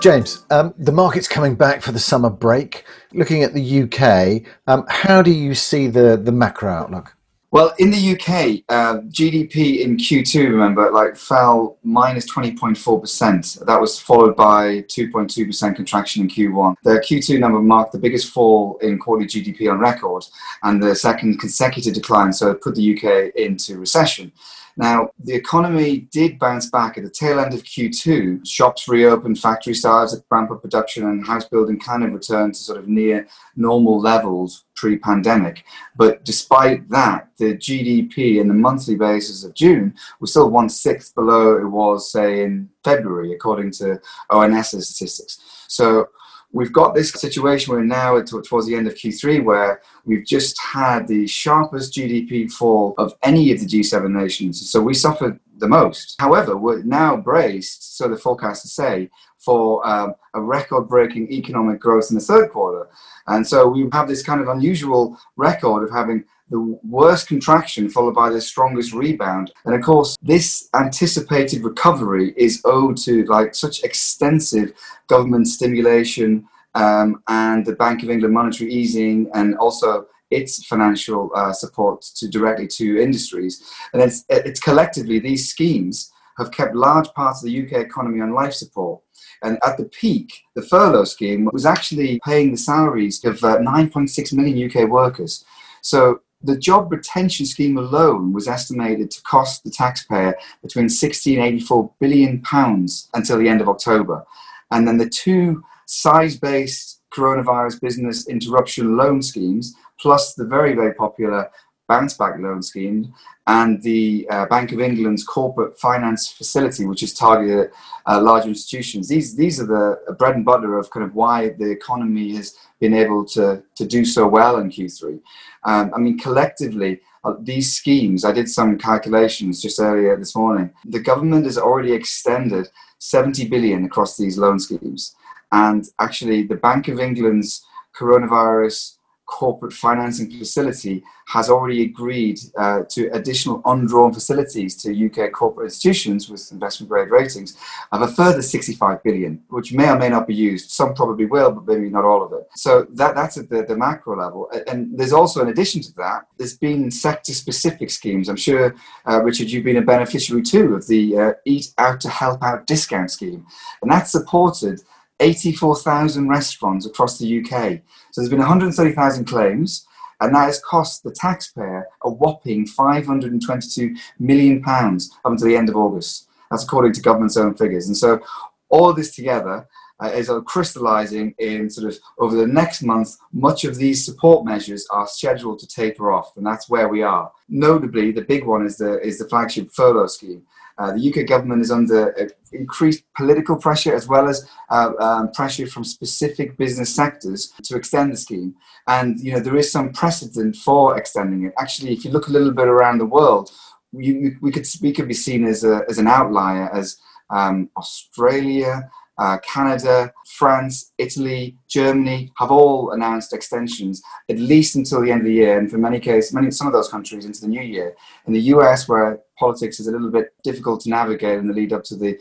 James, um, the market's coming back for the summer break. Looking at the UK, um, how do you see the, the macro outlook? Well, in the UK, uh, GDP in Q2, remember, like fell minus 20.4%. That was followed by 2.2% contraction in Q1. The Q2 number marked the biggest fall in quarterly GDP on record and the second consecutive decline, so it put the UK into recession. Now, the economy did bounce back at the tail end of Q2. Shops reopened, factory started ramp up production, and house building kind of returned to sort of near normal levels pre pandemic. But despite that, the GDP in the monthly basis of June was still one sixth below it was, say, in February, according to ONS's statistics. So we've got this situation where now towards the end of Q3 where we've just had the sharpest GDP fall of any of the G7 nations. So we suffered the most. However, we're now braced, so the forecasters say, for um, a record breaking economic growth in the third quarter. And so we have this kind of unusual record of having the worst contraction followed by the strongest rebound. And of course, this anticipated recovery is owed to like such extensive government stimulation um, and the Bank of England monetary easing and also its financial uh, support to directly to industries. And it's, it's collectively these schemes have kept large parts of the UK economy on life support. And at the peak, the furlough scheme was actually paying the salaries of uh, 9.6 million UK workers. So the job retention scheme alone was estimated to cost the taxpayer between 60 and 84 billion pounds until the end of October. And then the two size-based coronavirus business interruption loan schemes, plus the very, very popular bounce back loan scheme and the uh, Bank of England's corporate finance facility, which is targeted at uh, large institutions. These, these are the bread and butter of kind of why the economy has been able to, to do so well in Q3. Um, I mean, collectively, uh, these schemes, I did some calculations just earlier this morning. The government has already extended 70 billion across these loan schemes. And actually, the Bank of England's coronavirus corporate financing facility has already agreed uh, to additional undrawn facilities to UK corporate institutions with investment grade ratings of a further 65 billion, which may or may not be used. Some probably will, but maybe not all of it. So that, that's at the, the macro level. And there's also, in addition to that, there's been sector specific schemes. I'm sure, uh, Richard, you've been a beneficiary too of the uh, Eat Out to Help Out discount scheme. And that's supported 84,000 restaurants across the UK. So there's been 130,000 claims, and that has cost the taxpayer a whopping 522 million pounds up until the end of August. That's according to government's own figures. And so all this together uh, is uh, crystallizing in sort of over the next month, much of these support measures are scheduled to taper off, and that's where we are. Notably, the big one is the is the flagship furlough scheme. Uh, the UK government is under uh, increased political pressure as well as uh, um, pressure from specific business sectors to extend the scheme. And you know there is some precedent for extending it. Actually, if you look a little bit around the world, we, we could we could be seen as a, as an outlier as um, Australia, uh, Canada, France, Italy, Germany have all announced extensions at least until the end of the year, and for many cases, many some of those countries into the new year. In the US, where politics is a little bit difficult to navigate in the lead up to the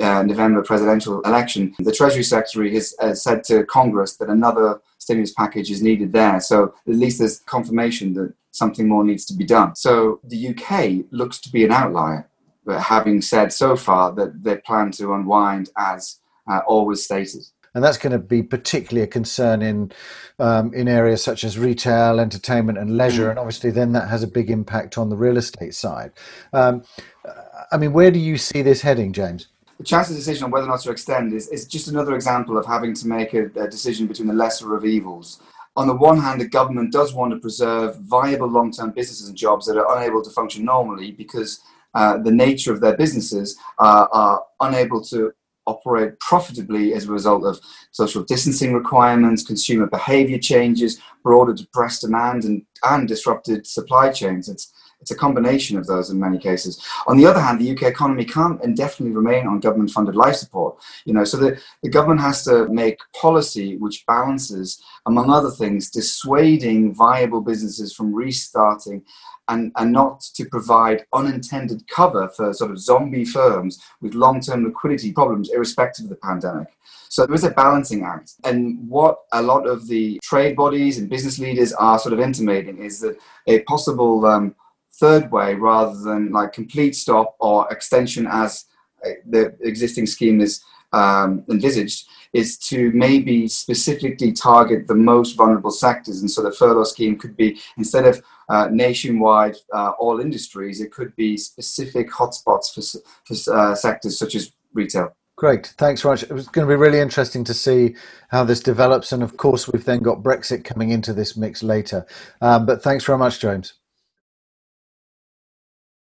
uh, November presidential election, the Treasury Secretary has said to Congress that another stimulus package is needed there. So at least there's confirmation that something more needs to be done. So the UK looks to be an outlier. But having said so far that they plan to unwind as uh, always stated. And that's going to be particularly a concern in um, in areas such as retail, entertainment, and leisure, and obviously then that has a big impact on the real estate side. Um, I mean, where do you see this heading, James? The Chancellor's decision on whether or not to extend is, is just another example of having to make a, a decision between the lesser of evils on the one hand, the government does want to preserve viable long term businesses and jobs that are unable to function normally because uh, the nature of their businesses uh, are unable to operate profitably as a result of social distancing requirements, consumer behavior changes, broader depressed demand, and, and disrupted supply chains. It's, it's a combination of those in many cases. On the other hand, the UK economy can't indefinitely remain on government funded life support. You know, so the, the government has to make policy which balances, among other things, dissuading viable businesses from restarting and, and not to provide unintended cover for sort of zombie firms with long term liquidity problems, irrespective of the pandemic. So there is a balancing act. And what a lot of the trade bodies and business leaders are sort of intimating is that a possible um, third way, rather than like complete stop or extension as uh, the existing scheme is um, envisaged, is to maybe specifically target the most vulnerable sectors. And so the furlough scheme could be instead of uh, nationwide uh, all industries, it could be specific hotspots for, for uh, sectors such as retail. Great, thanks, Raj. It was going to be really interesting to see how this develops, and of course, we've then got Brexit coming into this mix later. Um, but thanks very much, James.